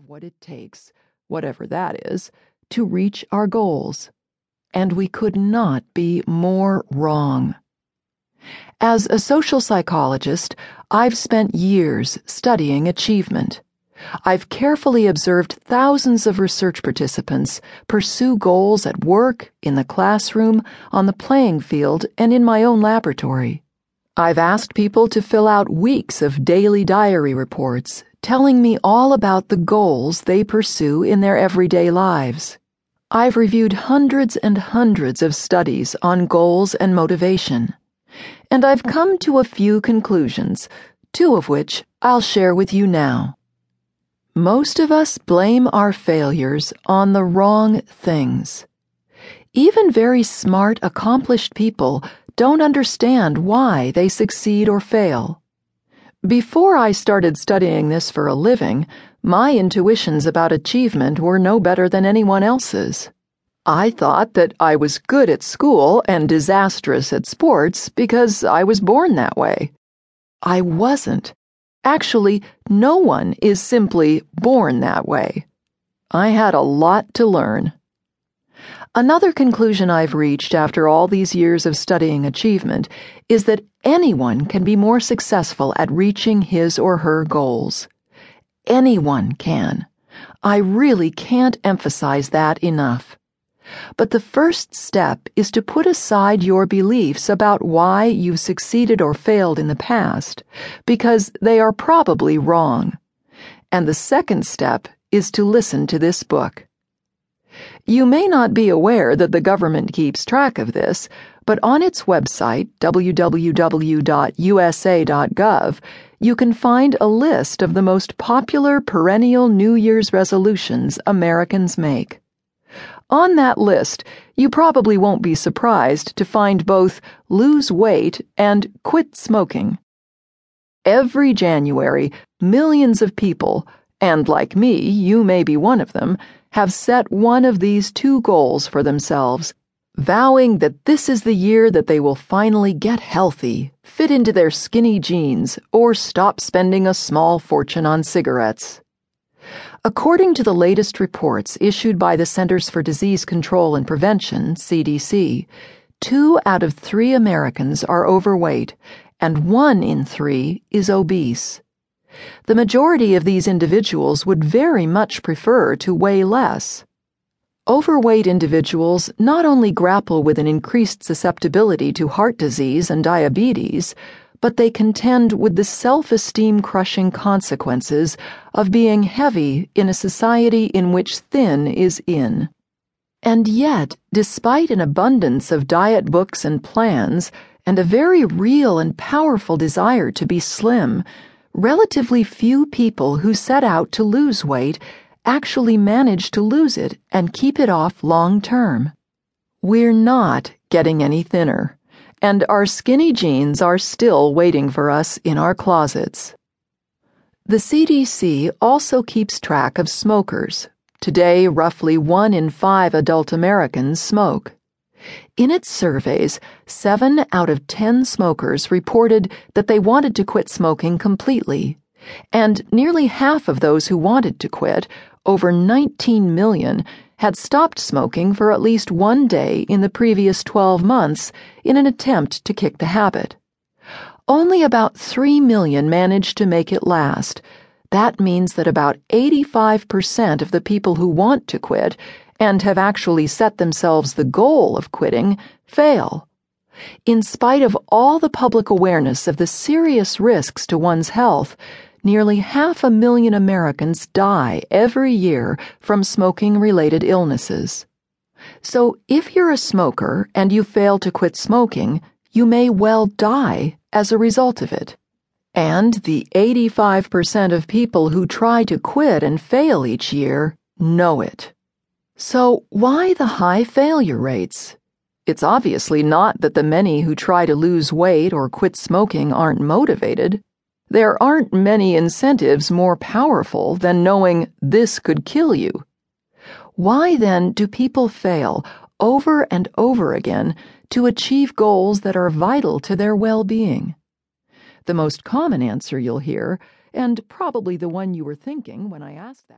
have what it takes, whatever that is, to reach our goals. And we could not be more wrong. As a social psychologist, I've spent years studying achievement. I've carefully observed thousands of research participants pursue goals at work, in the classroom, on the playing field, and in my own laboratory. I've asked people to fill out weeks of daily diary reports, telling me all about the goals they pursue in their everyday lives. I've reviewed hundreds and hundreds of studies on goals and motivation, and I've come to a few conclusions, two of which I'll share with you now. Most of us blame our failures on the wrong things. Even very smart, accomplished people don't understand why they succeed or fail. Before I started studying this for a living, my intuitions about achievement were no better than anyone else's. I thought that I was good at school and disastrous at sports because I was born that way. I wasn't. Actually, no one is simply born that way. I had a lot to learn. Another conclusion I've reached after all these years of studying achievement is that anyone can be more successful at reaching his or her goals. Anyone can. I really can't emphasize that enough. But the first step is to put aside your beliefs about why you've succeeded or failed in the past, because they are probably wrong. And the second step is to listen to this book. You may not be aware that the government keeps track of this, but on its website, www.usa.gov, you can find a list of the most popular perennial New Year's resolutions Americans make. On that list, you probably won't be surprised to find both lose weight and quit smoking. Every January, millions of people, and like me, you may be one of them, have set one of these two goals for themselves, vowing that this is the year that they will finally get healthy, fit into their skinny jeans, or stop spending a small fortune on cigarettes. According to the latest reports issued by the Centers for Disease Control and Prevention, CDC, two out of three Americans are overweight, and one in three is obese. The majority of these individuals would very much prefer to weigh less. Overweight individuals not only grapple with an increased susceptibility to heart disease and diabetes, but they contend with the self esteem crushing consequences of being heavy in a society in which thin is in. And yet, despite an abundance of diet books and plans, and a very real and powerful desire to be slim, relatively few people who set out to lose weight actually manage to lose it and keep it off long term. We're not getting any thinner and our skinny jeans are still waiting for us in our closets. The CDC also keeps track of smokers. Today, roughly one in five adult Americans smoke. In its surveys, seven out of ten smokers reported that they wanted to quit smoking completely, and nearly half of those who wanted to quit, over 19 million, had stopped smoking for at least one day in the previous 12 months in an attempt to kick the habit. Only about 3 million managed to make it last. That means that about 85% of the people who want to quit and have actually set themselves the goal of quitting fail. In spite of all the public awareness of the serious risks to one's health, nearly half a million Americans die every year from smoking related illnesses. So, if you're a smoker and you fail to quit smoking, you may well die as a result of it. And the 85% of people who try to quit and fail each year know it. So, why the high failure rates? It's obviously not that the many who try to lose weight or quit smoking aren't motivated. There aren't many incentives more powerful than knowing this could kill you. Why then do people fail over and over again to achieve goals that are vital to their well being? The most common answer you'll hear, and probably the one you were thinking when I asked that.